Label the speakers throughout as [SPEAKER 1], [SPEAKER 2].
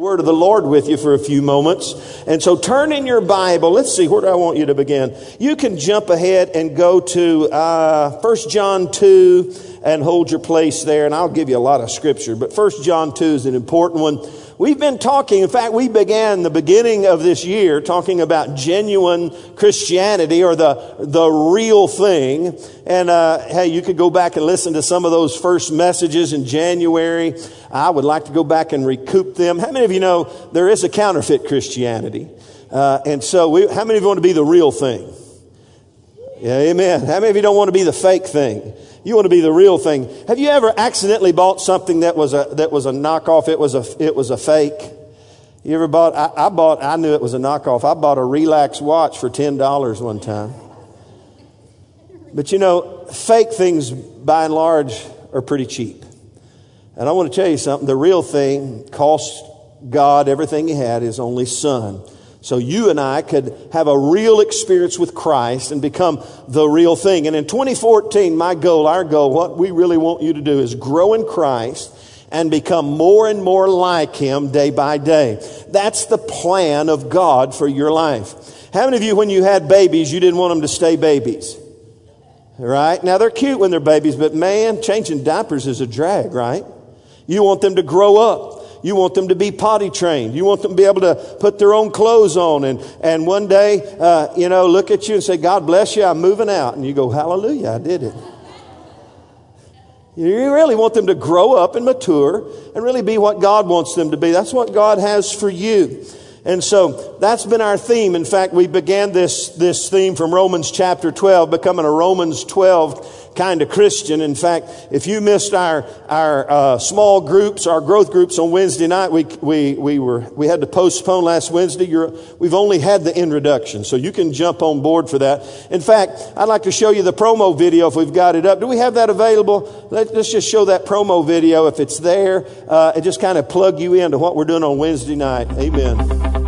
[SPEAKER 1] word of the Lord with you for a few moments. And so turn in your Bible. Let's see, where do I want you to begin? You can jump ahead and go to uh, 1 John 2 and hold your place there. And I'll give you a lot of scripture, but 1 John 2 is an important one. We've been talking, in fact, we began the beginning of this year talking about genuine Christianity or the, the real thing. And, uh, hey, you could go back and listen to some of those first messages in January. I would like to go back and recoup them. How many of you know there is a counterfeit Christianity? Uh, and so we, how many of you want to be the real thing? Yeah, amen. How many of you don't want to be the fake thing? You want to be the real thing. Have you ever accidentally bought something that was a, that was a knockoff? It was a, it was a fake. You ever bought, I, I bought, I knew it was a knockoff. I bought a Relax watch for $10 one time. But you know, fake things by and large are pretty cheap. And I want to tell you something. The real thing cost God everything he had, his only son. So you and I could have a real experience with Christ and become the real thing. And in 2014, my goal, our goal, what we really want you to do is grow in Christ and become more and more like Him day by day. That's the plan of God for your life. How many of you, when you had babies, you didn't want them to stay babies? Right? Now they're cute when they're babies, but man, changing diapers is a drag, right? You want them to grow up. You want them to be potty trained. You want them to be able to put their own clothes on. And, and one day, uh, you know, look at you and say, God bless you, I'm moving out. And you go, Hallelujah, I did it. You really want them to grow up and mature and really be what God wants them to be. That's what God has for you. And so that's been our theme. In fact, we began this, this theme from Romans chapter 12, becoming a Romans 12 kind of Christian. In fact, if you missed our, our uh, small groups, our growth groups on Wednesday night, we, we, we, were, we had to postpone last Wednesday. You're, we've only had the introduction, so you can jump on board for that. In fact, I'd like to show you the promo video if we've got it up. Do we have that available? Let, us just show that promo video if it's there uh, and just kind of plug you into what we're doing on Wednesday night. Amen.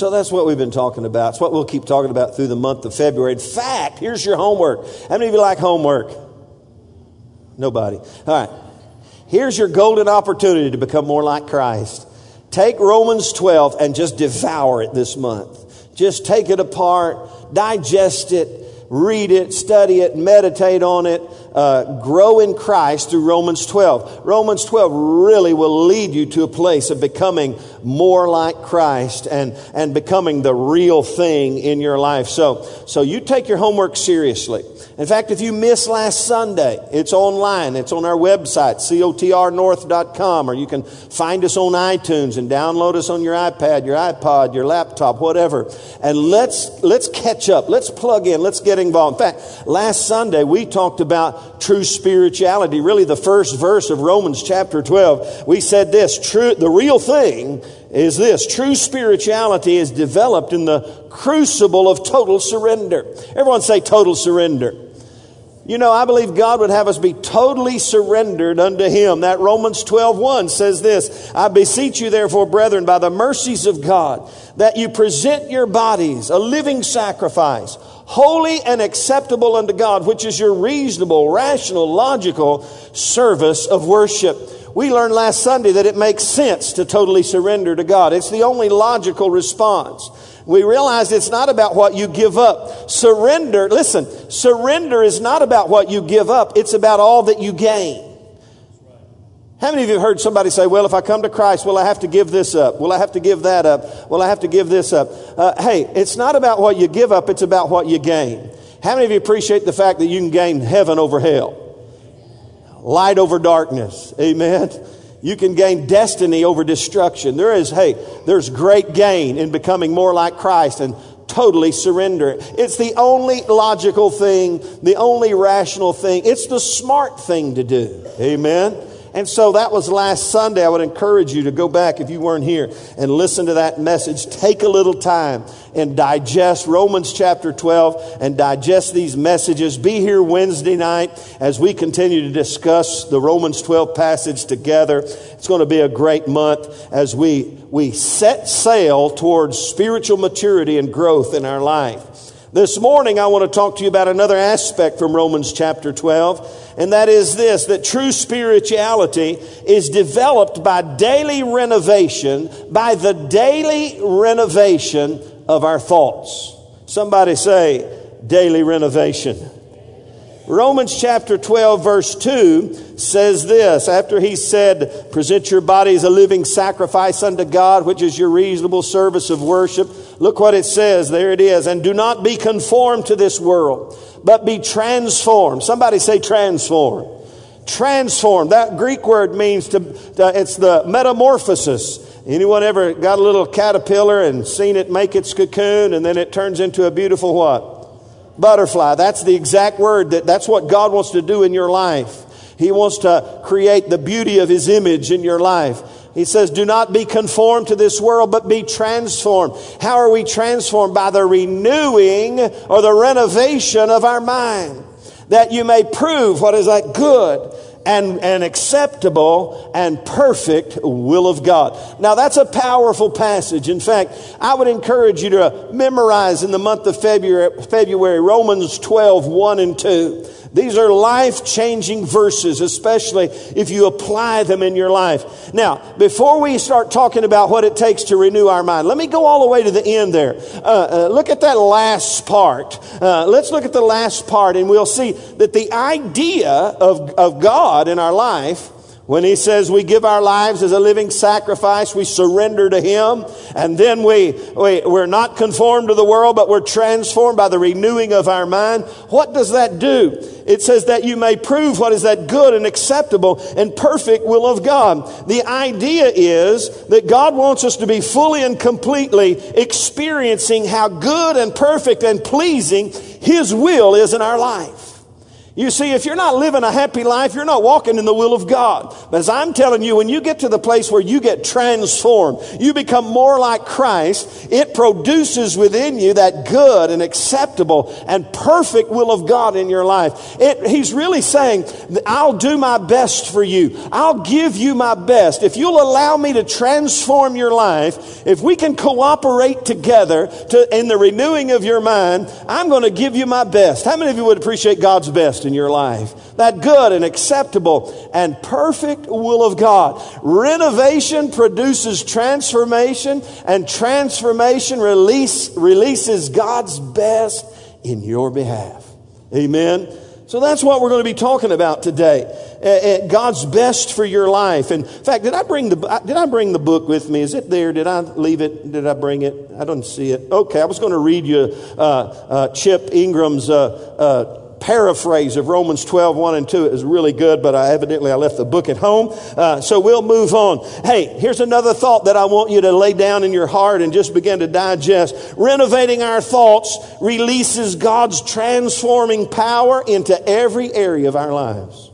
[SPEAKER 1] So that's what we've been talking about. It's what we'll keep talking about through the month of February. In fact, here's your homework. How many of you like homework? Nobody. All right. Here's your golden opportunity to become more like Christ. Take Romans 12 and just devour it this month. Just take it apart, digest it, read it, study it, meditate on it, uh, grow in Christ through Romans 12. Romans 12 really will lead you to a place of becoming more like Christ and, and becoming the real thing in your life. So, so you take your homework seriously. In fact, if you missed last Sunday, it's online. It's on our website, cotrnorth.com, or you can find us on iTunes and download us on your iPad, your iPod, your laptop, whatever. And let's, let's catch up. Let's plug in. Let's get involved. In fact, last Sunday we talked about true spirituality. Really the first verse of Romans chapter 12. We said this, true, the real thing is this true spirituality is developed in the crucible of total surrender. Everyone say total surrender. You know, I believe God would have us be totally surrendered unto Him. That Romans 12 1 says this I beseech you, therefore, brethren, by the mercies of God, that you present your bodies a living sacrifice, holy and acceptable unto God, which is your reasonable, rational, logical service of worship We learned last Sunday that it makes sense to totally surrender to God. It's the only logical response. We realize it's not about what you give up. Surrender, listen, surrender is not about what you give up. It's about all that you gain. How many of you have heard somebody say, well, if I come to Christ, will I have to give this up? Will I have to give that up? Will I have to give this up? Uh, hey, it's not about what you give up, it's about what you gain. How many of you appreciate the fact that you can gain heaven over hell? Light over darkness. Amen. You can gain destiny over destruction. There is, hey, there's great gain in becoming more like Christ and totally surrender. It's the only logical thing, the only rational thing. It's the smart thing to do. Amen. And so that was last Sunday. I would encourage you to go back if you weren't here and listen to that message. Take a little time and digest Romans chapter 12 and digest these messages. Be here Wednesday night as we continue to discuss the Romans 12 passage together. It's going to be a great month as we, we set sail towards spiritual maturity and growth in our life. This morning, I want to talk to you about another aspect from Romans chapter 12, and that is this that true spirituality is developed by daily renovation, by the daily renovation of our thoughts. Somebody say, daily renovation. Romans chapter 12, verse 2 says this after he said, Present your body as a living sacrifice unto God, which is your reasonable service of worship. Look what it says. There it is. And do not be conformed to this world, but be transformed. Somebody say transform. Transform. That Greek word means to, to it's the metamorphosis. Anyone ever got a little caterpillar and seen it make its cocoon and then it turns into a beautiful what? butterfly. That's the exact word that that's what God wants to do in your life. He wants to create the beauty of his image in your life. He says, do not be conformed to this world, but be transformed. How are we transformed? By the renewing or the renovation of our mind. That you may prove what is that good and an acceptable and perfect will of God. Now that's a powerful passage. In fact, I would encourage you to memorize in the month of February, February Romans 12, 1 and 2. These are life changing verses, especially if you apply them in your life. Now, before we start talking about what it takes to renew our mind, let me go all the way to the end there. Uh, uh, look at that last part. Uh, let's look at the last part, and we'll see that the idea of, of God in our life when he says we give our lives as a living sacrifice, we surrender to him, and then we, we, we're not conformed to the world, but we're transformed by the renewing of our mind. What does that do? It says that you may prove what is that good and acceptable and perfect will of God. The idea is that God wants us to be fully and completely experiencing how good and perfect and pleasing his will is in our life. You see, if you're not living a happy life, you're not walking in the will of God. But as I'm telling you, when you get to the place where you get transformed, you become more like Christ, it produces within you that good and acceptable and perfect will of God in your life. It, he's really saying, I'll do my best for you. I'll give you my best. If you'll allow me to transform your life, if we can cooperate together to, in the renewing of your mind, I'm going to give you my best. How many of you would appreciate God's best? In your life. That good and acceptable and perfect will of God. Renovation produces transformation and transformation release, releases God's best in your behalf. Amen. So that's what we're going to be talking about today. Uh, uh, God's best for your life. In fact, did I bring the did I bring the book with me? Is it there? Did I leave it? Did I bring it? I don't see it. Okay, I was going to read you uh, uh Chip Ingram's uh, uh, paraphrase of Romans 12, 1 and 2. It is really good, but I evidently I left the book at home. Uh, so we'll move on. Hey, here's another thought that I want you to lay down in your heart and just begin to digest. Renovating our thoughts releases God's transforming power into every area of our lives.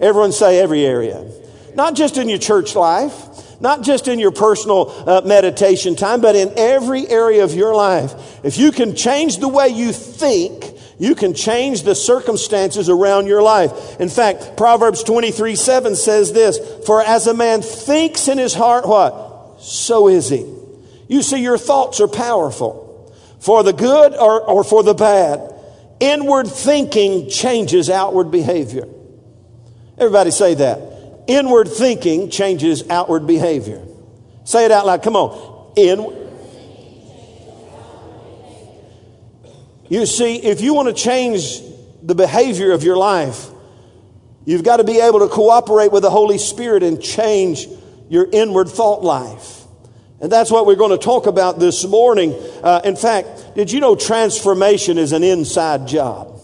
[SPEAKER 1] Everyone say every area. Not just in your church life, not just in your personal uh, meditation time, but in every area of your life. If you can change the way you think, you can change the circumstances around your life. In fact, Proverbs 23 7 says this For as a man thinks in his heart, what? So is he. You see, your thoughts are powerful. For the good or, or for the bad. Inward thinking changes outward behavior. Everybody say that. inward thinking changes outward behavior. Say it out loud. Come on. In. You see, if you want to change the behavior of your life, you've got to be able to cooperate with the Holy Spirit and change your inward thought life. And that's what we're going to talk about this morning. Uh, in fact, did you know transformation is an inside job?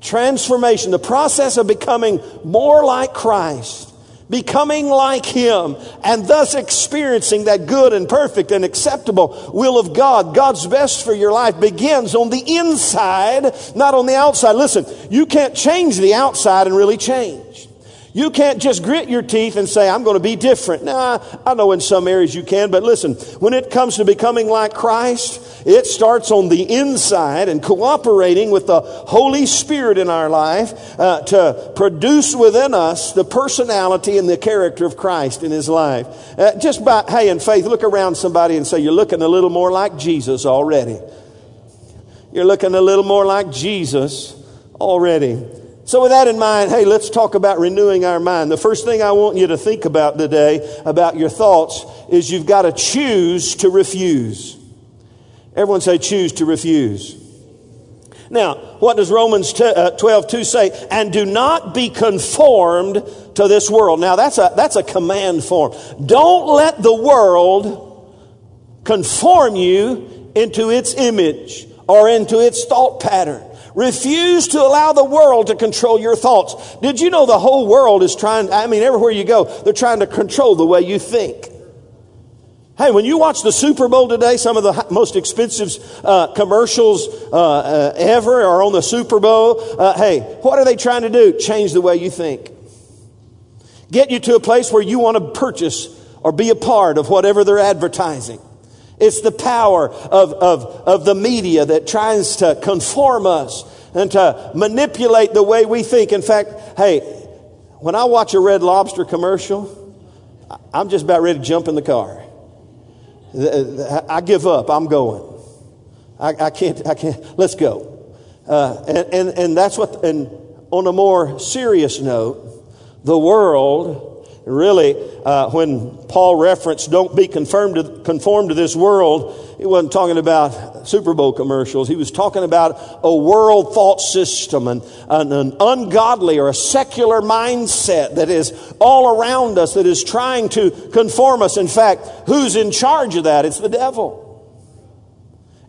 [SPEAKER 1] Transformation, the process of becoming more like Christ becoming like Him, and thus experiencing that good and perfect and acceptable will of God. God's best for your life begins on the inside, not on the outside. Listen, you can't change the outside and really change. You can't just grit your teeth and say, I'm going to be different. Nah, I know in some areas you can, but listen, when it comes to becoming like Christ, it starts on the inside and cooperating with the Holy Spirit in our life uh, to produce within us the personality and the character of Christ in His life. Uh, just by, hey, in faith, look around somebody and say, You're looking a little more like Jesus already. You're looking a little more like Jesus already. So, with that in mind, hey, let's talk about renewing our mind. The first thing I want you to think about today, about your thoughts, is you've got to choose to refuse. Everyone say, choose to refuse. Now, what does Romans uh, 12, 2 say? And do not be conformed to this world. Now, that's a, that's a command form. Don't let the world conform you into its image or into its thought pattern. Refuse to allow the world to control your thoughts. Did you know the whole world is trying, I mean, everywhere you go, they're trying to control the way you think. Hey, when you watch the Super Bowl today, some of the most expensive uh, commercials uh, uh, ever are on the Super Bowl. Uh, hey, what are they trying to do? Change the way you think. Get you to a place where you want to purchase or be a part of whatever they're advertising. It's the power of, of, of the media that tries to conform us and to manipulate the way we think. In fact, hey, when I watch a red lobster commercial, I'm just about ready to jump in the car. I give up. I'm going. I, I can't, I can't, let's go. Uh, and, and, and that's what, and on a more serious note, the world Really, uh, when Paul referenced don't be conformed to, conformed to this world, he wasn't talking about Super Bowl commercials. He was talking about a world thought system and an, an ungodly or a secular mindset that is all around us that is trying to conform us. In fact, who's in charge of that? It's the devil.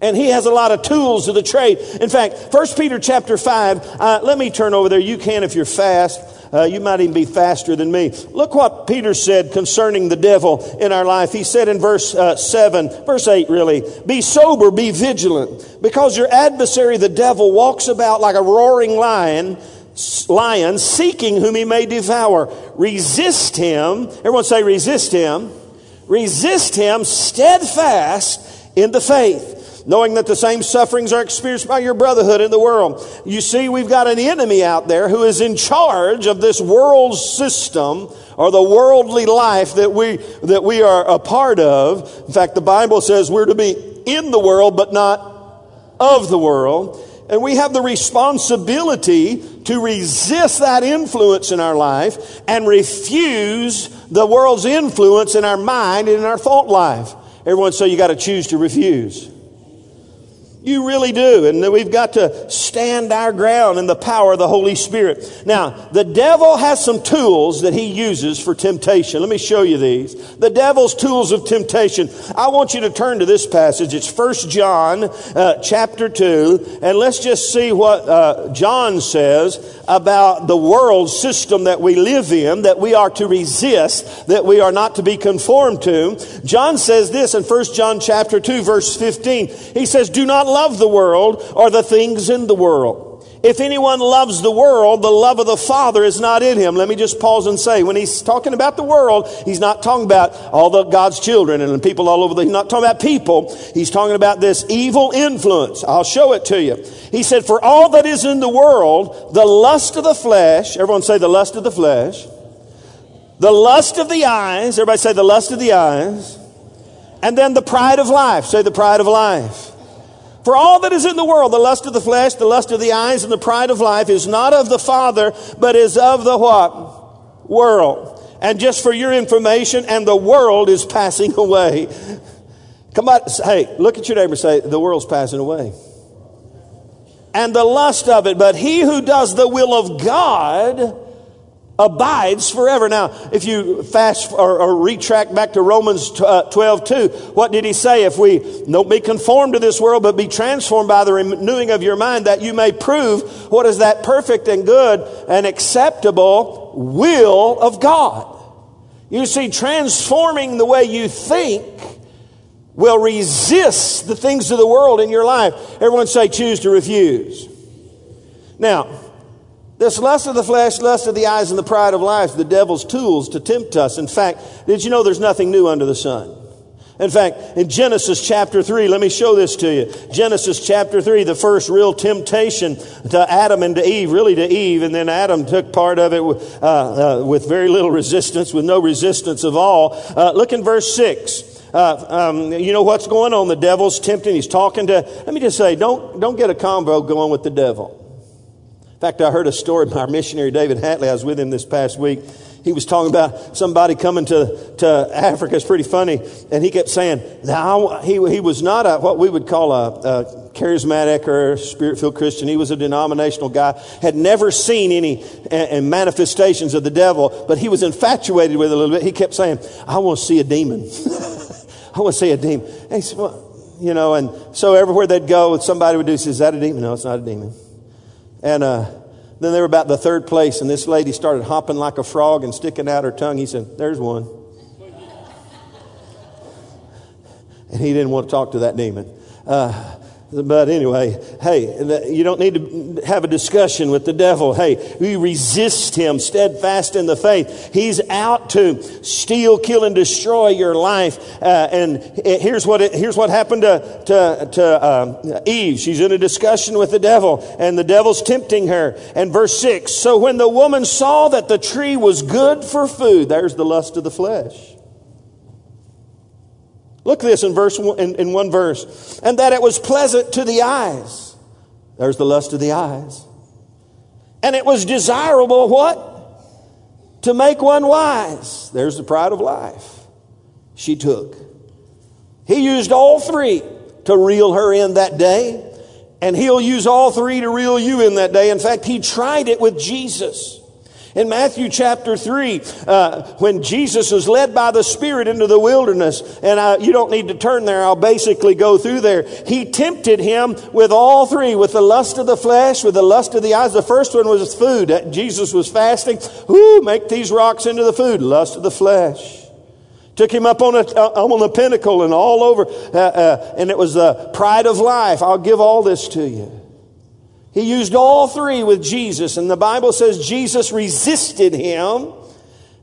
[SPEAKER 1] And he has a lot of tools to the trade. In fact, 1 Peter chapter 5, uh, let me turn over there. You can if you're fast. Uh, you might even be faster than me. Look what Peter said concerning the devil in our life. He said in verse uh, 7, verse 8 really, be sober, be vigilant, because your adversary, the devil, walks about like a roaring lion, lion, seeking whom he may devour. Resist him. Everyone say resist him. Resist him steadfast in the faith knowing that the same sufferings are experienced by your brotherhood in the world. You see, we've got an enemy out there who is in charge of this world system or the worldly life that we, that we are a part of. In fact, the Bible says we're to be in the world, but not of the world. And we have the responsibility to resist that influence in our life and refuse the world's influence in our mind and in our thought life. Everyone say you got to choose to refuse. You really do. And we've got to stand our ground in the power of the Holy Spirit. Now, the devil has some tools that he uses for temptation. Let me show you these. The devil's tools of temptation. I want you to turn to this passage. It's First John uh, chapter 2. And let's just see what uh, John says about the world system that we live in, that we are to resist, that we are not to be conformed to. John says this in First John chapter 2 verse 15. He says, do not love the world or the things in the world. If anyone loves the world, the love of the Father is not in him. Let me just pause and say, when he's talking about the world, he's not talking about all the God's children and people all over the, he's not talking about people. He's talking about this evil influence. I'll show it to you. He said, for all that is in the world, the lust of the flesh, everyone say the lust of the flesh, the lust of the eyes, everybody say the lust of the eyes, and then the pride of life. Say the pride of life. For all that is in the world, the lust of the flesh, the lust of the eyes, and the pride of life is not of the Father, but is of the what? world. And just for your information, and the world is passing away. Come on, hey, look at your neighbor say, the world's passing away. And the lust of it, but he who does the will of God abides forever. Now, if you fast or, or retract back to Romans uh, 12, 2, what did he say? If we don't be conformed to this world, but be transformed by the renewing of your mind, that you may prove what is that perfect and good and acceptable will of God. You see, transforming the way you think will resist the things of the world in your life. Everyone say, choose to refuse. Now, this lust of the flesh, lust of the eyes, and the pride of life, the devil's tools to tempt us. In fact, did you know there's nothing new under the sun? In fact, in Genesis chapter 3, let me show this to you. Genesis chapter 3, the first real temptation to Adam and to Eve, really to Eve, and then Adam took part of it with, uh, uh, with very little resistance, with no resistance of all. Uh, look in verse 6. Uh, um, you know what's going on? The devil's tempting. He's talking to. Let me just say, don't don't get a convo going with the devil. Fact, I heard a story by our missionary David Hatley. I was with him this past week. He was talking about somebody coming to, to Africa. It's pretty funny. And he kept saying, now, he, he was not a, what we would call a, a charismatic or spirit filled Christian. He was a denominational guy, had never seen any manifestations of the devil, but he was infatuated with it a little bit. He kept saying, I want to see a demon. I want to see a demon. And he said, well, you know, and so everywhere they'd go, somebody would do, is that a demon? No, it's not a demon. And uh, then they were about the third place, and this lady started hopping like a frog and sticking out her tongue. He said, There's one. and he didn't want to talk to that demon. Uh, but anyway, hey, you don't need to have a discussion with the devil. Hey, we resist him steadfast in the faith. He's out to steal, kill, and destroy your life. Uh, and here's what, it, here's what happened to, to, to uh, Eve. She's in a discussion with the devil, and the devil's tempting her. And verse 6 So when the woman saw that the tree was good for food, there's the lust of the flesh. Look at this in verse in, in one verse. And that it was pleasant to the eyes. There's the lust of the eyes. And it was desirable what? To make one wise. There's the pride of life. She took. He used all three to reel her in that day. And he'll use all three to reel you in that day. In fact, he tried it with Jesus. In Matthew chapter 3, uh, when Jesus was led by the Spirit into the wilderness, and I, you don't need to turn there, I'll basically go through there. He tempted him with all three, with the lust of the flesh, with the lust of the eyes. The first one was food. Jesus was fasting. Ooh, make these rocks into the food. Lust of the flesh. Took him up on a, uh, on the pinnacle and all over, uh, uh, and it was the pride of life. I'll give all this to you. He used all three with Jesus, and the Bible says Jesus resisted him,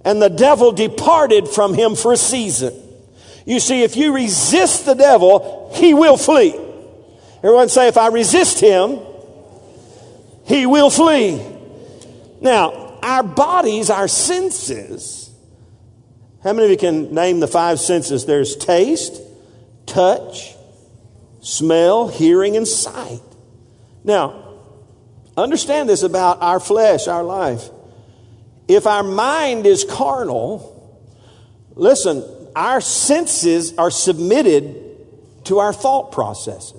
[SPEAKER 1] and the devil departed from him for a season. You see, if you resist the devil, he will flee. Everyone say, if I resist him, he will flee. Now, our bodies, our senses, how many of you can name the five senses? There's taste, touch, smell, hearing, and sight. Now, Understand this about our flesh, our life. If our mind is carnal, listen, our senses are submitted to our thought processes.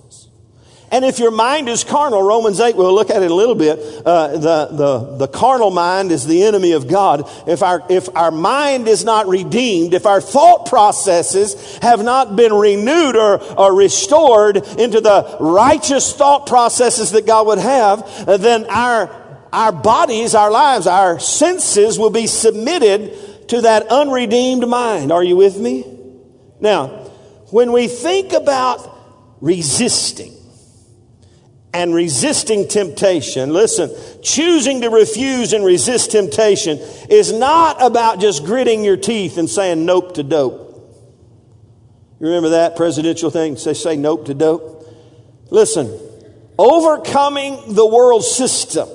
[SPEAKER 1] And if your mind is carnal, Romans 8, we'll look at it a little bit. Uh, the, the, the carnal mind is the enemy of God. If our, if our mind is not redeemed, if our thought processes have not been renewed or, or restored into the righteous thought processes that God would have, then our, our bodies, our lives, our senses will be submitted to that unredeemed mind. Are you with me? Now, when we think about resisting, and resisting temptation, listen, choosing to refuse and resist temptation is not about just gritting your teeth and saying nope to dope. You remember that presidential thing? Say, say nope to dope. Listen, overcoming the world system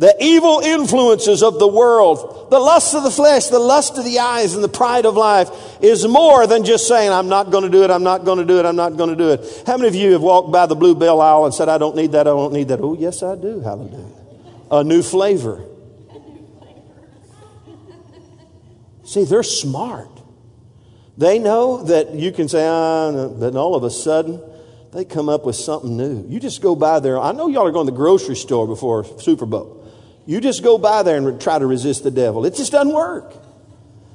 [SPEAKER 1] the evil influences of the world, the lust of the flesh, the lust of the eyes, and the pride of life is more than just saying, I'm not going to do it, I'm not going to do it, I'm not going to do it. How many of you have walked by the Blue Bell aisle and said, I don't need that, I don't need that? Oh, yes, I do. Hallelujah. A new flavor. See, they're smart. They know that you can say, ah, but all of a sudden, they come up with something new. You just go by there. I know y'all are going to the grocery store before Super Bowl. You just go by there and try to resist the devil. It just doesn't work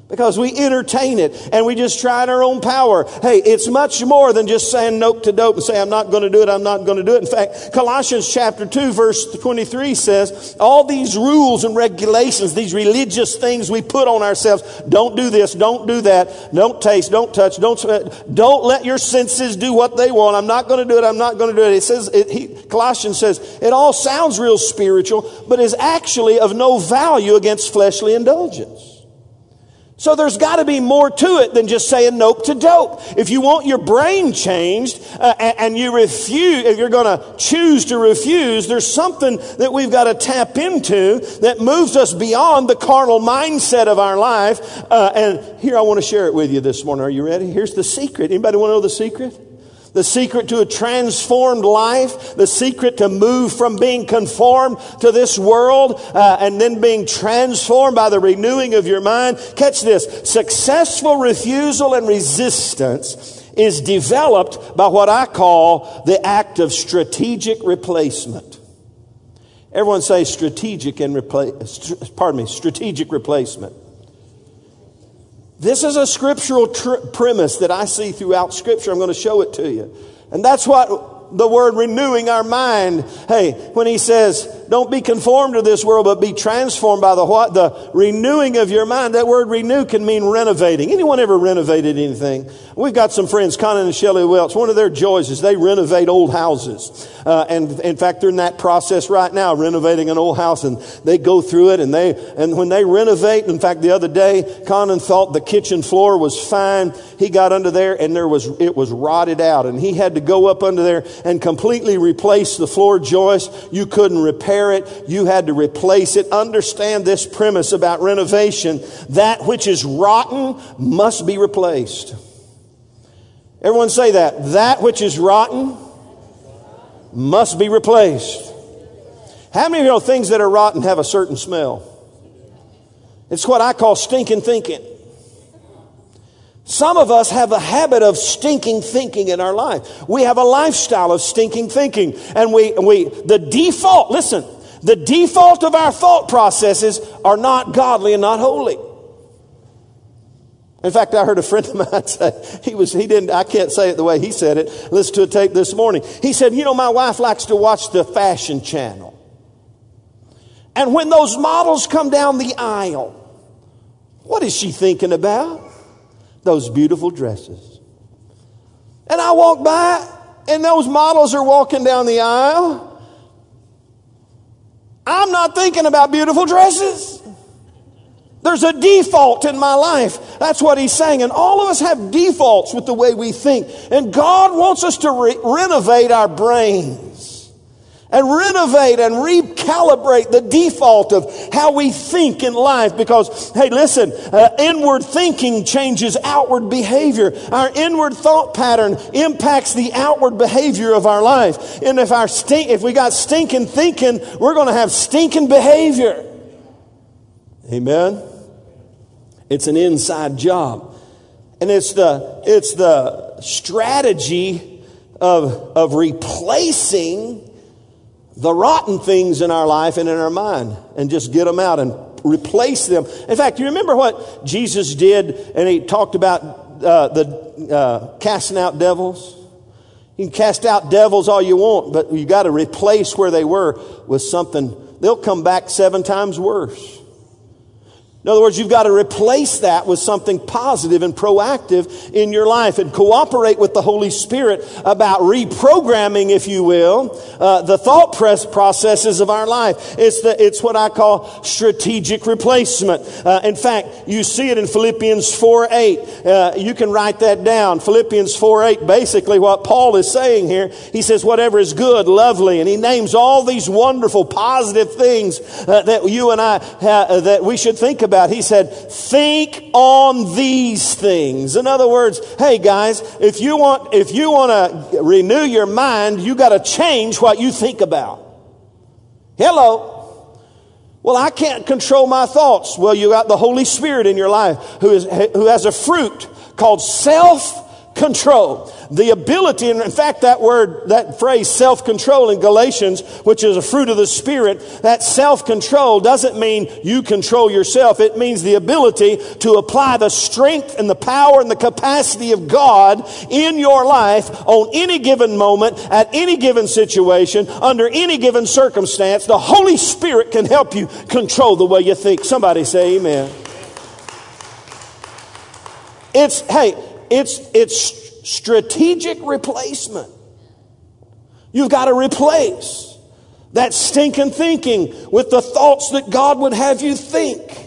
[SPEAKER 1] because we entertain it and we just try in our own power. Hey, it's much more than just saying nope to dope and say, I'm not going to do it, I'm not going to do it. In fact, Colossians chapter 2 verse 23 says, all these rules and regulations, these religious things we put on ourselves, don't do this, don't do that, don't taste, don't touch, don't, don't let your senses do what they want. I'm not going to do it, I'm not going to do it. It says, it, he, Colossians says, it all sounds real spiritual, but is actually of no value against fleshly indulgence. So there's got to be more to it than just saying nope to dope. If you want your brain changed uh, and, and, you refuse, if you're going to choose to refuse, there's something that we've got to tap into that moves us beyond the carnal mindset of our life. Uh, and here I want to share it with you this morning. Are you ready? Here's the secret. Anybody want to know the secret? The secret to a transformed life, the secret to move from being conformed to this world uh, and then being transformed by the renewing of your mind. Catch this successful refusal and resistance is developed by what I call the act of strategic replacement. Everyone say strategic and replace, pardon me, strategic replacement. This is a scriptural tr- premise that I see throughout Scripture. I'm going to show it to you. And that's what the word renewing our mind. Hey, when he says, don't be conformed to this world, but be transformed by the what? The renewing of your mind. That word renew can mean renovating. Anyone ever renovated anything? We've got some friends, Conan and Shelley Welch. One of their joys is they renovate old houses. Uh, and in fact, they're in that process right now, renovating an old house and they go through it and they, and when they renovate, in fact, the other day, Conan thought the kitchen floor was fine. He got under there and there was, it was rotted out and he had to go up under there and completely replace the floor joist. You couldn't repair it. You had to replace it. Understand this premise about renovation. That which is rotten must be replaced. Everyone say that. That which is rotten must be replaced. How many of you know things that are rotten have a certain smell? It's what I call stinking thinking. Some of us have a habit of stinking thinking in our life. We have a lifestyle of stinking thinking. And we, we, the default, listen, the default of our thought processes are not godly and not holy. In fact, I heard a friend of mine say, he was, he didn't, I can't say it the way he said it. Listen to a tape this morning. He said, you know, my wife likes to watch the fashion channel. And when those models come down the aisle, what is she thinking about? Those beautiful dresses. And I walk by, and those models are walking down the aisle. I'm not thinking about beautiful dresses. There's a default in my life. That's what he's saying. And all of us have defaults with the way we think. And God wants us to re- renovate our brains and renovate and recalibrate the default of how we think in life because hey listen uh, inward thinking changes outward behavior. Our inward thought pattern impacts the outward behavior of our life. And if our stink if we got stinking thinking we're going to have stinking behavior. Amen? It's an inside job. And it's the it's the strategy of of replacing the rotten things in our life and in our mind and just get them out and replace them. In fact, you remember what Jesus did and he talked about uh, the uh, casting out devils? You can cast out devils all you want, but you got to replace where they were with something. They'll come back seven times worse. In other words, you've got to replace that with something positive and proactive in your life and cooperate with the Holy Spirit about reprogramming, if you will, uh, the thought processes of our life. It's, the, it's what I call strategic replacement. Uh, in fact, you see it in Philippians 4 8. Uh, you can write that down. Philippians 4 8, basically what Paul is saying here, he says, whatever is good, lovely, and he names all these wonderful, positive things uh, that you and I, uh, that we should think about about. He said, think on these things. In other words, hey guys, if you want, if you want to renew your mind, you got to change what you think about. Hello. Well, I can't control my thoughts. Well, you got the Holy Spirit in your life who, is, who has a fruit called self control. The ability, and in fact, that word, that phrase, self control in Galatians, which is a fruit of the Spirit, that self control doesn't mean you control yourself. It means the ability to apply the strength and the power and the capacity of God in your life on any given moment, at any given situation, under any given circumstance. The Holy Spirit can help you control the way you think. Somebody say amen. It's, hey, it's, it's strategic replacement. You've got to replace that stinking thinking with the thoughts that God would have you think.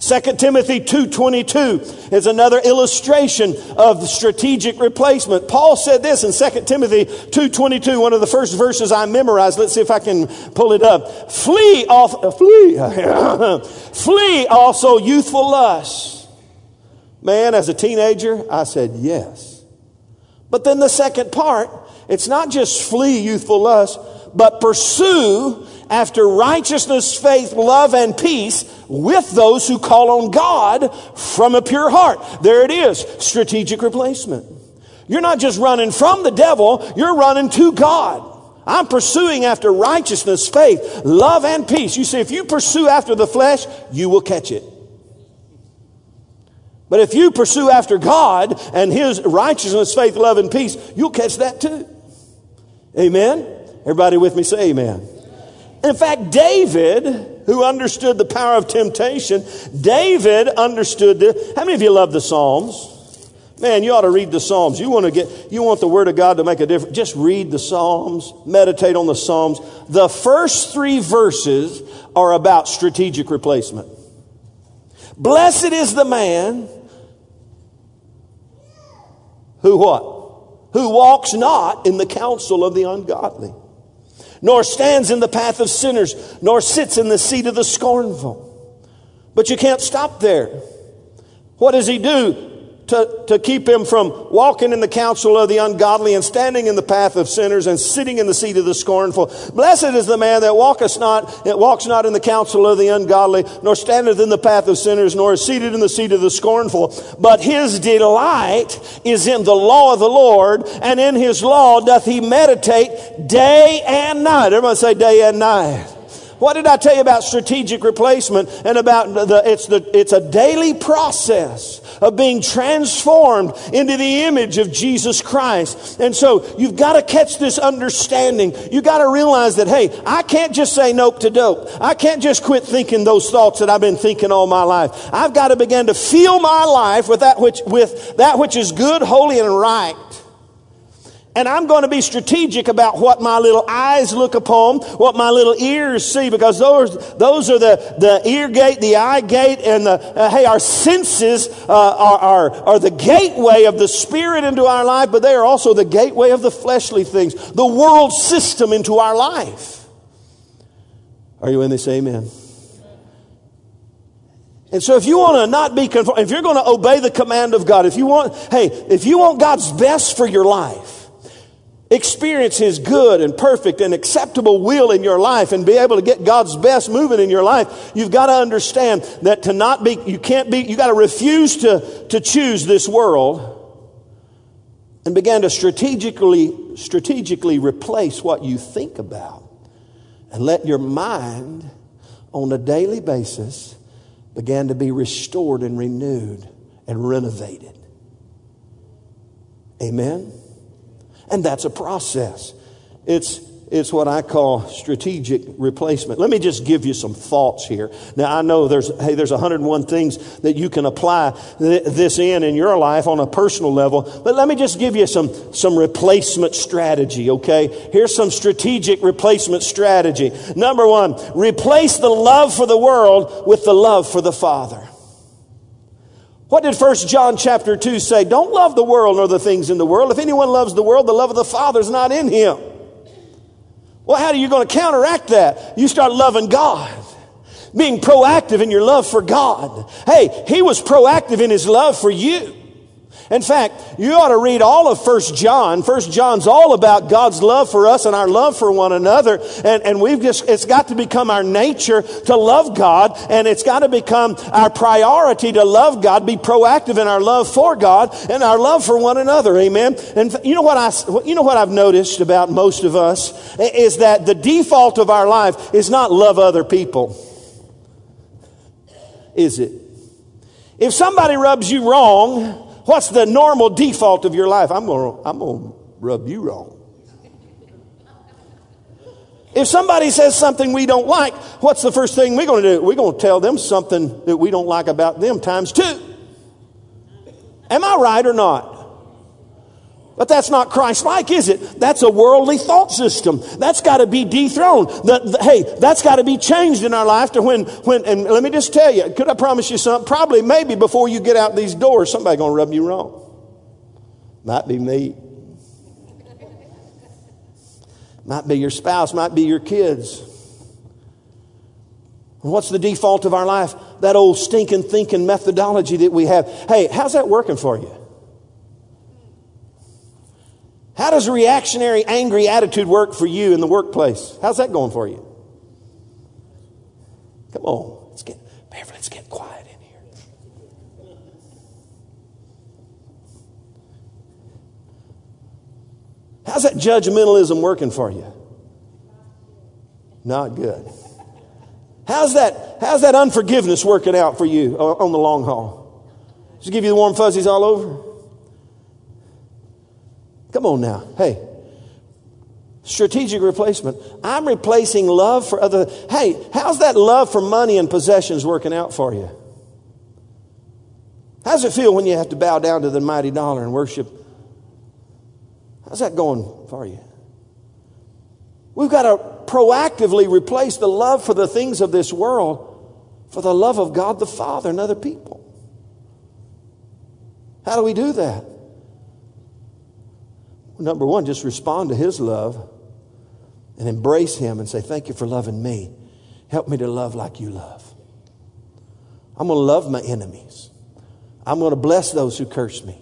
[SPEAKER 1] 2 Timothy 2.22 is another illustration of strategic replacement. Paul said this in 2 Timothy 2.22, one of the first verses I memorized. Let's see if I can pull it up. Flee off, flee, flee also youthful lusts Man, as a teenager, I said yes. But then the second part, it's not just flee youthful lust, but pursue after righteousness, faith, love, and peace with those who call on God from a pure heart. There it is, strategic replacement. You're not just running from the devil, you're running to God. I'm pursuing after righteousness, faith, love, and peace. You see, if you pursue after the flesh, you will catch it. But if you pursue after God and His righteousness, faith, love, and peace, you'll catch that too. Amen? Everybody with me say amen. In fact, David, who understood the power of temptation, David understood the. How many of you love the Psalms? Man, you ought to read the Psalms. You want to get, you want the Word of God to make a difference. Just read the Psalms, meditate on the Psalms. The first three verses are about strategic replacement. Blessed is the man who what? Who walks not in the counsel of the ungodly, nor stands in the path of sinners, nor sits in the seat of the scornful. But you can't stop there. What does he do? To, to keep him from walking in the counsel of the ungodly and standing in the path of sinners and sitting in the seat of the scornful. Blessed is the man that walketh not, that walks not in the counsel of the ungodly, nor standeth in the path of sinners, nor is seated in the seat of the scornful. But his delight is in the law of the Lord, and in his law doth he meditate day and night. Everybody say day and night. What did I tell you about strategic replacement and about the, it's the, it's a daily process of being transformed into the image of Jesus Christ. And so you've got to catch this understanding. You've got to realize that, hey, I can't just say nope to dope. I can't just quit thinking those thoughts that I've been thinking all my life. I've got to begin to fill my life with that which, with that which is good, holy, and right. And I'm going to be strategic about what my little eyes look upon, what my little ears see, because those, those are the, the ear gate, the eye gate, and the, uh, hey, our senses uh, are, are, are the gateway of the Spirit into our life, but they are also the gateway of the fleshly things, the world system into our life. Are you in this? Amen. And so if you want to not be conformed, if you're going to obey the command of God, if you want, hey, if you want God's best for your life, experience His good and perfect and acceptable will in your life and be able to get God's best moving in your life, you've got to understand that to not be, you can't be, you got to refuse to, to choose this world and begin to strategically, strategically replace what you think about and let your mind on a daily basis begin to be restored and renewed and renovated. Amen. And that's a process. It's, it's what I call strategic replacement. Let me just give you some thoughts here. Now I know there's, hey, there's 101 things that you can apply th- this in in your life on a personal level, but let me just give you some, some replacement strategy, okay? Here's some strategic replacement strategy. Number one, replace the love for the world with the love for the Father. What did First John chapter 2 say? Don't love the world nor the things in the world. If anyone loves the world, the love of the Father is not in him. Well, how are you going to counteract that? You start loving God. Being proactive in your love for God. Hey, He was proactive in His love for you. In fact, you ought to read all of First John. First John's all about God's love for us and our love for one another. And, and we've just, it's got to become our nature to love God and it's got to become our priority to love God, be proactive in our love for God and our love for one another. Amen. And you know what I, you know what I've noticed about most of us is that the default of our life is not love other people. Is it? If somebody rubs you wrong, What's the normal default of your life? I'm going I'm to rub you wrong. If somebody says something we don't like, what's the first thing we're going to do? We're going to tell them something that we don't like about them times two. Am I right or not? But that's not Christ like, is it? That's a worldly thought system. That's got to be dethroned. The, the, hey, that's got to be changed in our life to when, when, and let me just tell you, could I promise you something? Probably, maybe before you get out these doors, somebody going to rub you wrong. Might be me. Might be your spouse, might be your kids. What's the default of our life? That old stinking thinking methodology that we have. Hey, how's that working for you? How does a reactionary, angry attitude work for you in the workplace? How's that going for you? Come on, let's get, Beverly, let's get quiet in here. How's that judgmentalism working for you? Not good. How's that, how's that unforgiveness working out for you on the long haul? Just give you the warm fuzzies all over? Come on now. Hey. Strategic replacement. I'm replacing love for other. Hey, how's that love for money and possessions working out for you? How's it feel when you have to bow down to the mighty dollar and worship? How's that going for you? We've got to proactively replace the love for the things of this world for the love of God the Father and other people. How do we do that? Number one, just respond to His love and embrace Him and say, Thank you for loving me. Help me to love like you love. I'm going to love my enemies. I'm going to bless those who curse me.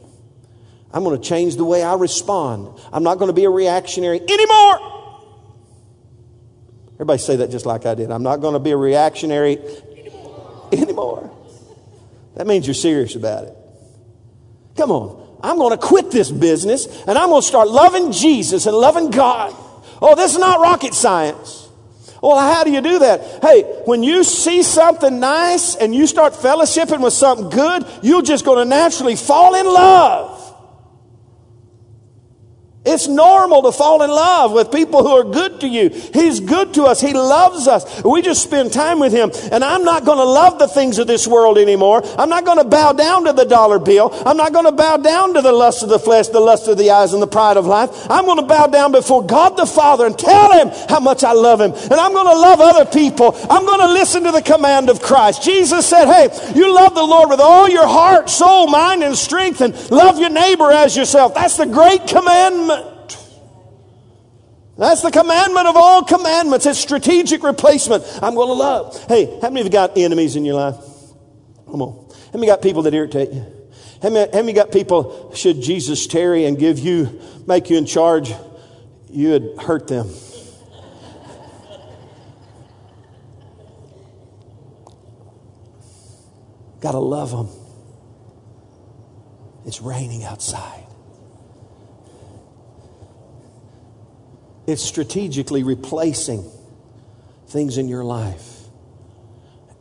[SPEAKER 1] I'm going to change the way I respond. I'm not going to be a reactionary anymore. Everybody say that just like I did. I'm not going to be a reactionary anymore. That means you're serious about it. Come on. I'm going to quit this business and I'm going to start loving Jesus and loving God. Oh, this is not rocket science. Oh, well, how do you do that? Hey, when you see something nice and you start fellowshipping with something good, you're just going to naturally fall in love. It's normal to fall in love with people who are good to you. He's good to us. He loves us. We just spend time with Him. And I'm not going to love the things of this world anymore. I'm not going to bow down to the dollar bill. I'm not going to bow down to the lust of the flesh, the lust of the eyes, and the pride of life. I'm going to bow down before God the Father and tell Him how much I love Him. And I'm going to love other people. I'm going to listen to the command of Christ. Jesus said, Hey, you love the Lord with all your heart, soul, mind, and strength, and love your neighbor as yourself. That's the great commandment. That's the commandment of all commandments. It's strategic replacement. I'm going to love. Hey, how many of you got enemies in your life? Come on. How many got people that irritate you? How many, how many got people, should Jesus tarry and give you, make you in charge, you would hurt them? Got to love them. It's raining outside. It's strategically replacing things in your life.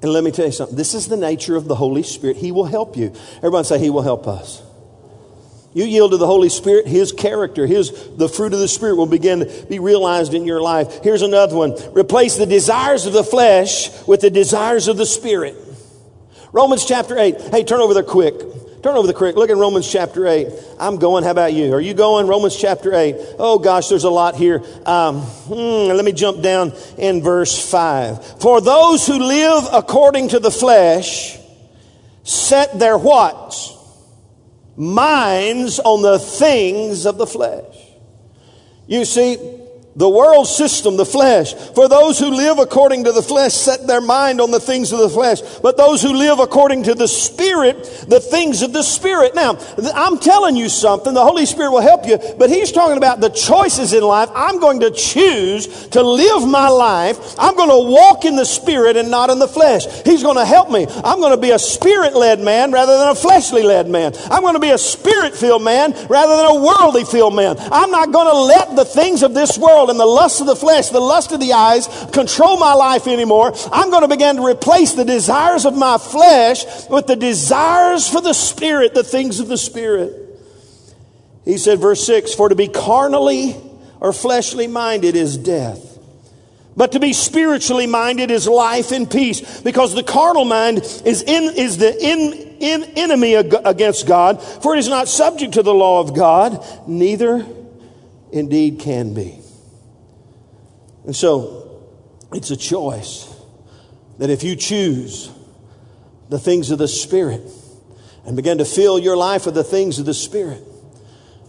[SPEAKER 1] And let me tell you something. This is the nature of the Holy Spirit. He will help you. Everyone say, He will help us. You yield to the Holy Spirit, His character, His the fruit of the Spirit will begin to be realized in your life. Here's another one. Replace the desires of the flesh with the desires of the Spirit. Romans chapter 8. Hey, turn over there quick. Turn over the creek. Look at Romans chapter 8. I'm going. How about you? Are you going? Romans chapter 8. Oh gosh, there's a lot here. Um, hmm, let me jump down in verse 5. For those who live according to the flesh set their what? Minds on the things of the flesh. You see, The world system, the flesh. For those who live according to the flesh set their mind on the things of the flesh. But those who live according to the Spirit, the things of the Spirit. Now, I'm telling you something. The Holy Spirit will help you. But He's talking about the choices in life. I'm going to choose to live my life. I'm going to walk in the Spirit and not in the flesh. He's going to help me. I'm going to be a Spirit led man rather than a fleshly led man. I'm going to be a Spirit filled man rather than a worldly filled man. I'm not going to let the things of this world world and the lust of the flesh, the lust of the eyes control my life anymore. I'm going to begin to replace the desires of my flesh with the desires for the Spirit, the things of the Spirit. He said, verse 6 For to be carnally or fleshly minded is death. But to be spiritually minded is life and peace because the carnal mind is, in, is the in, in, enemy against God, for it is not subject to the law of God, neither indeed can be. And so it's a choice that if you choose the things of the Spirit and begin to fill your life with the things of the Spirit,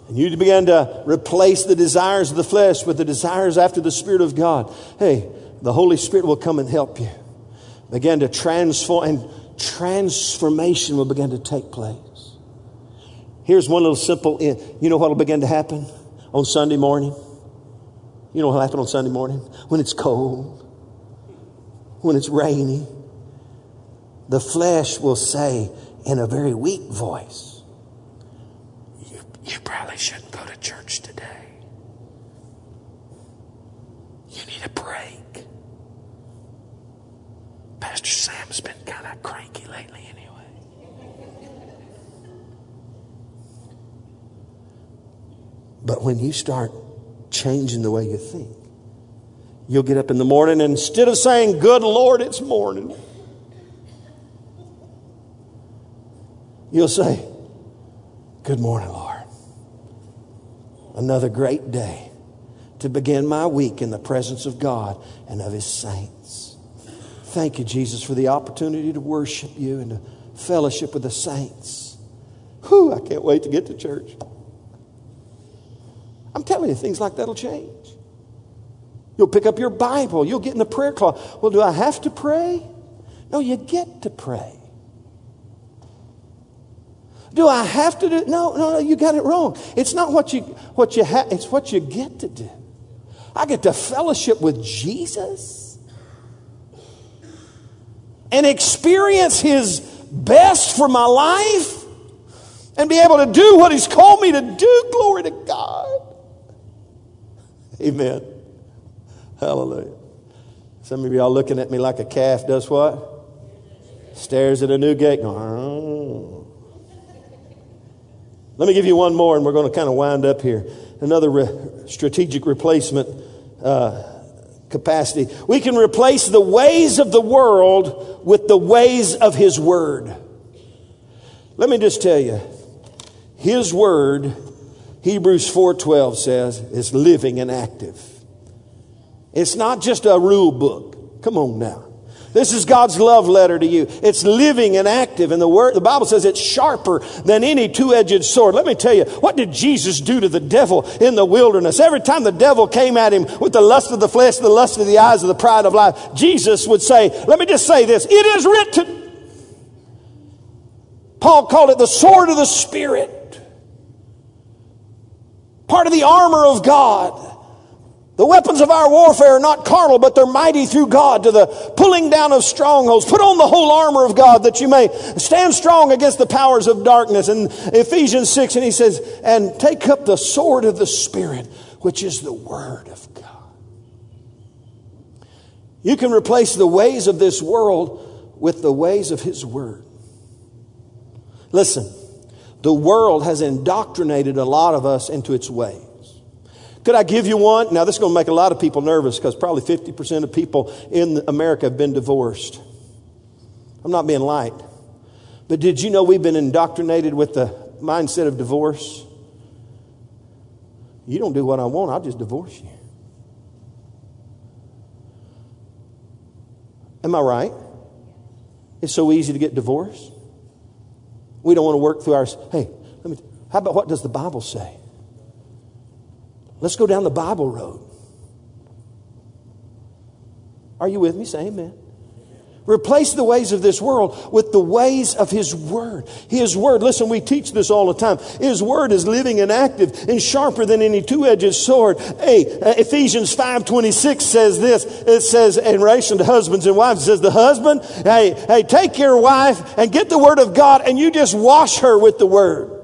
[SPEAKER 1] and you begin to replace the desires of the flesh with the desires after the Spirit of God, hey, the Holy Spirit will come and help you. Begin to transform, and transformation will begin to take place. Here's one little simple, you know what will begin to happen on Sunday morning? You know what happens on Sunday morning? When it's cold, when it's rainy, the flesh will say in a very weak voice, You, you probably shouldn't go to church today. You need a break. Pastor Sam's been kind of cranky lately, anyway. But when you start changing the way you think. You'll get up in the morning and instead of saying, Good Lord, it's morning, you'll say, Good morning, Lord. Another great day to begin my week in the presence of God and of His saints. Thank you, Jesus, for the opportunity to worship you and to fellowship with the saints. Whew, I can't wait to get to church. I'm telling you, things like that will change. You'll pick up your Bible. You'll get in the prayer closet. Well, do I have to pray? No, you get to pray. Do I have to do? No, no, no. You got it wrong. It's not what you what you have. It's what you get to do. I get to fellowship with Jesus and experience His best for my life and be able to do what He's called me to do. Glory to God. Amen. Hallelujah. Some of y'all looking at me like a calf does what? Stares at a new gate. oh. Let me give you one more, and we're going to kind of wind up here. Another re- strategic replacement uh, capacity. We can replace the ways of the world with the ways of His Word. Let me just tell you, His Word Hebrews 4:12 says is living and active. It's not just a rule book. Come on now. This is God's love letter to you. It's living and active. And the word, the Bible says it's sharper than any two-edged sword. Let me tell you, what did Jesus do to the devil in the wilderness? Every time the devil came at him with the lust of the flesh, the lust of the eyes, of the pride of life, Jesus would say, let me just say this, it is written. Paul called it the sword of the Spirit part of the armor of God. The weapons of our warfare are not carnal, but they're mighty through God to the pulling down of strongholds. Put on the whole armor of God that you may stand strong against the powers of darkness. In Ephesians 6, and he says, and take up the sword of the Spirit, which is the Word of God. You can replace the ways of this world with the ways of His Word. Listen. The world has indoctrinated a lot of us into its ways. Could I give you one? Now, this is going to make a lot of people nervous because probably 50% of people in America have been divorced. I'm not being light. But did you know we've been indoctrinated with the mindset of divorce? You don't do what I want, I'll just divorce you. Am I right? It's so easy to get divorced. We don't want to work through ours. Hey, let me, how about what does the Bible say? Let's go down the Bible road. Are you with me? Say amen. Replace the ways of this world with the ways of His Word. His Word, listen, we teach this all the time. His Word is living and active and sharper than any two-edged sword. Hey, uh, Ephesians 5.26 says this. It says, in relation to husbands and wives, it says, the husband, hey, hey, take your wife and get the Word of God and you just wash her with the Word.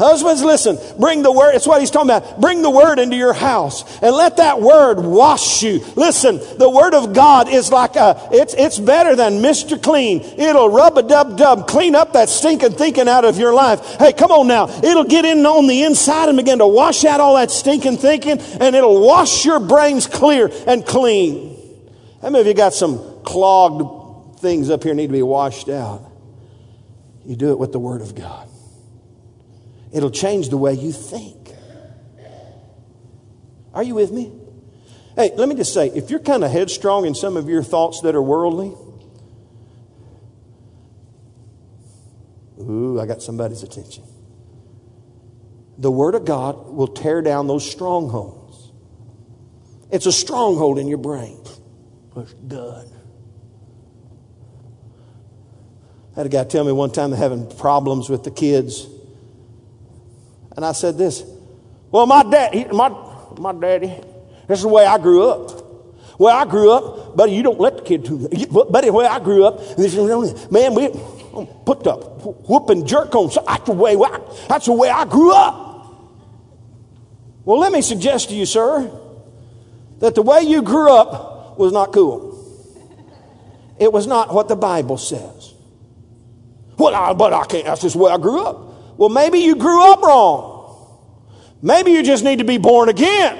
[SPEAKER 1] Husbands, listen, bring the word. It's what he's talking about. Bring the word into your house and let that word wash you. Listen, the word of God is like a, it's, it's better than Mr. Clean. It'll rub a dub dub, clean up that stinking thinking out of your life. Hey, come on now. It'll get in on the inside and begin to wash out all that stinking thinking and it'll wash your brains clear and clean. How many of you got some clogged things up here need to be washed out? You do it with the word of God. It'll change the way you think. Are you with me? Hey, let me just say if you're kind of headstrong in some of your thoughts that are worldly, ooh, I got somebody's attention. The Word of God will tear down those strongholds. It's a stronghold in your brain. It's done. I had a guy tell me one time they're having problems with the kids and I said this, well, my dad, my, my daddy, this is the way I grew up. Well, I grew up, buddy, you don't let the kid do that. Buddy, where I grew up, man, we put the whooping jerk on. That's the way, that's the way I grew up. Well, let me suggest to you, sir, that the way you grew up was not cool. It was not what the Bible says. Well, I, but I can't. That's just the way I grew up. Well, maybe you grew up wrong. Maybe you just need to be born again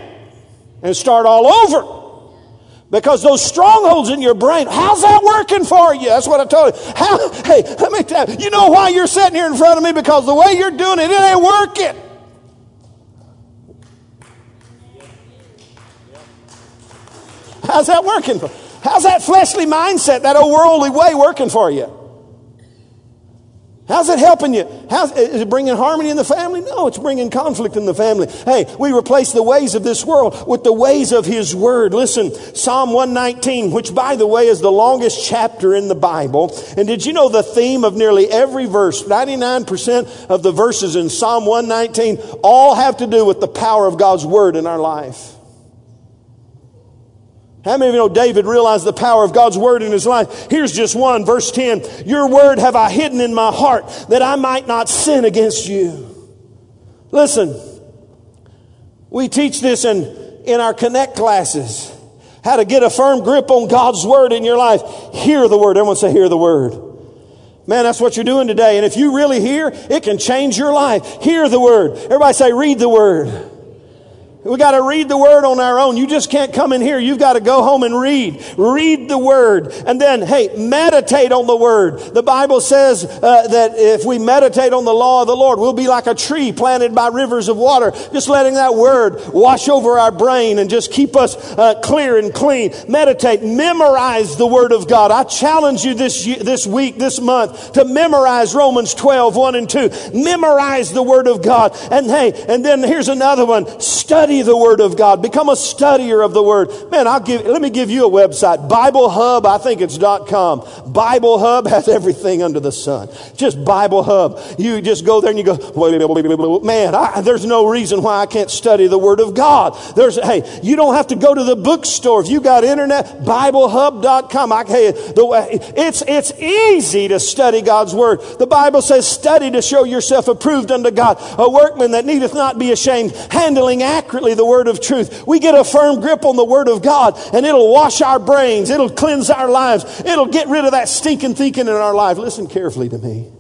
[SPEAKER 1] and start all over. Because those strongholds in your brain, how's that working for you? That's what I told you. How, hey, let me tell you, you know why you're sitting here in front of me? Because the way you're doing it, it ain't working. How's that working? How's that fleshly mindset, that old worldly way working for you? How's it helping you? How's, is it bringing harmony in the family? No, it's bringing conflict in the family. Hey, we replace the ways of this world with the ways of His Word. Listen, Psalm 119, which by the way is the longest chapter in the Bible. And did you know the theme of nearly every verse, 99% of the verses in Psalm 119 all have to do with the power of God's Word in our life? How many of you know David realized the power of God's word in his life? Here's just one, verse 10. Your word have I hidden in my heart that I might not sin against you. Listen, we teach this in, in our connect classes. How to get a firm grip on God's word in your life. Hear the word. Everyone say, hear the word. Man, that's what you're doing today. And if you really hear, it can change your life. Hear the word. Everybody say, read the word. We got to read the word on our own. You just can't come in here. You've got to go home and read. Read the word. And then, hey, meditate on the word. The Bible says uh, that if we meditate on the law of the Lord, we'll be like a tree planted by rivers of water. Just letting that word wash over our brain and just keep us uh, clear and clean. Meditate. Memorize the word of God. I challenge you this, this week, this month, to memorize Romans 12, 1 and 2. Memorize the word of God. And hey, and then here's another one. Study Study the Word of God. Become a studier of the Word. Man, I'll give, let me give you a website. Bible Hub, I think it's dot .com. Bible Hub has everything under the sun. Just Bible Hub. You just go there and you go, man, I, there's no reason why I can't study the Word of God. There's, hey, you don't have to go to the bookstore. If you got internet, BibleHub.com. I, hey, the, way, it's, it's easy to study God's Word. The Bible says, study to show yourself approved unto God, a workman that needeth not be ashamed, handling accurately the word of truth. We get a firm grip on the word of God and it'll wash our brains. It'll cleanse our lives. It'll get rid of that stinking thinking in our life. Listen carefully to me.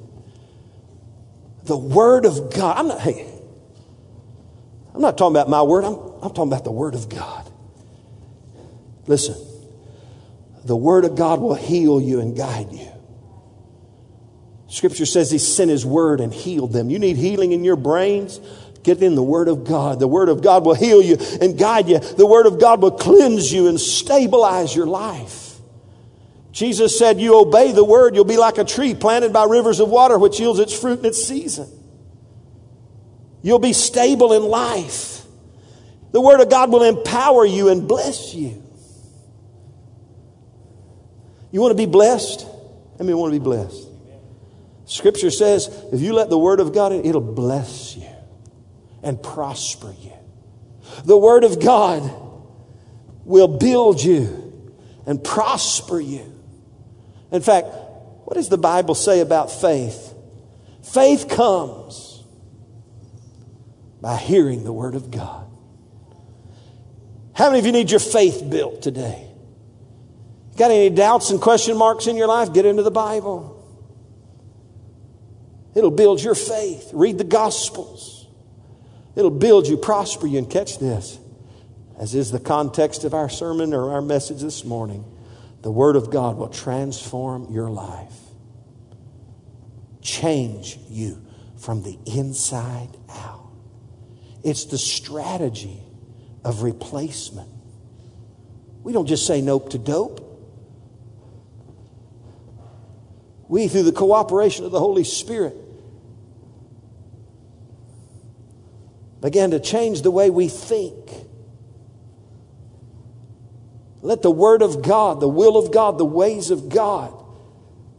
[SPEAKER 1] The word of God. I'm not, hey, I'm not talking about my word. I'm, I'm talking about the word of God. Listen, the word of God will heal you and guide you. Scripture says he sent his word and healed them. You need healing in your brains. Get in the Word of God. The Word of God will heal you and guide you. The Word of God will cleanse you and stabilize your life. Jesus said, You obey the Word, you'll be like a tree planted by rivers of water, which yields its fruit in its season. You'll be stable in life. The Word of God will empower you and bless you. You want to be blessed? I mean, want to be blessed. Scripture says if you let the Word of God in, it'll bless you and prosper you. The Word of God will build you and prosper you. In fact, what does the Bible say about faith? Faith comes by hearing the Word of God. How many of you need your faith built today? Got any doubts and question marks in your life? Get into the Bible. It'll build your faith. Read the Gospels. It'll build you, prosper you, and catch this, as is the context of our sermon or our message this morning. The Word of God will transform your life, change you from the inside out. It's the strategy of replacement. We don't just say nope to dope. We, through the cooperation of the Holy Spirit, began to change the way we think. Let the Word of God, the will of God, the ways of God,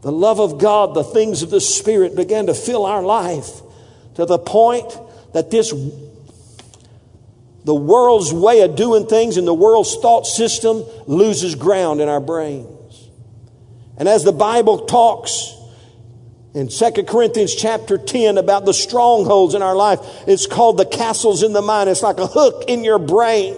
[SPEAKER 1] the love of God, the things of the Spirit begin to fill our life to the point that this the world's way of doing things and the world's thought system loses ground in our brains. And as the Bible talks in 2 Corinthians chapter 10 about the strongholds in our life, it's called the castles in the mind. It's like a hook in your brain.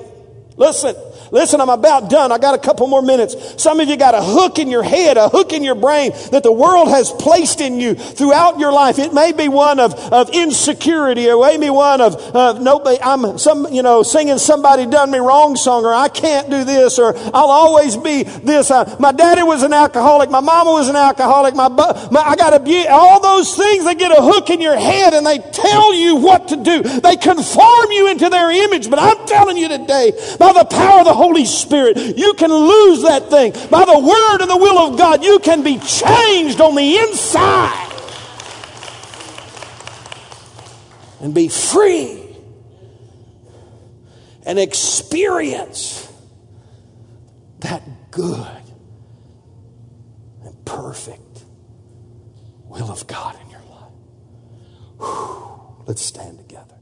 [SPEAKER 1] Listen, Listen, I'm about done. I got a couple more minutes. Some of you got a hook in your head, a hook in your brain that the world has placed in you throughout your life. It may be one of, of insecurity or maybe one of, of nobody, I'm some, you know, singing somebody done me wrong song or I can't do this or I'll always be this. Uh, my daddy was an alcoholic. My mama was an alcoholic. My, my I got abused. All those things, they get a hook in your head and they tell you what to do. They conform you into their image. But I'm telling you today, by the power of the Holy Spirit. You can lose that thing. By the Word and the will of God, you can be changed on the inside and be free and experience that good and perfect will of God in your life. Whew. Let's stand together.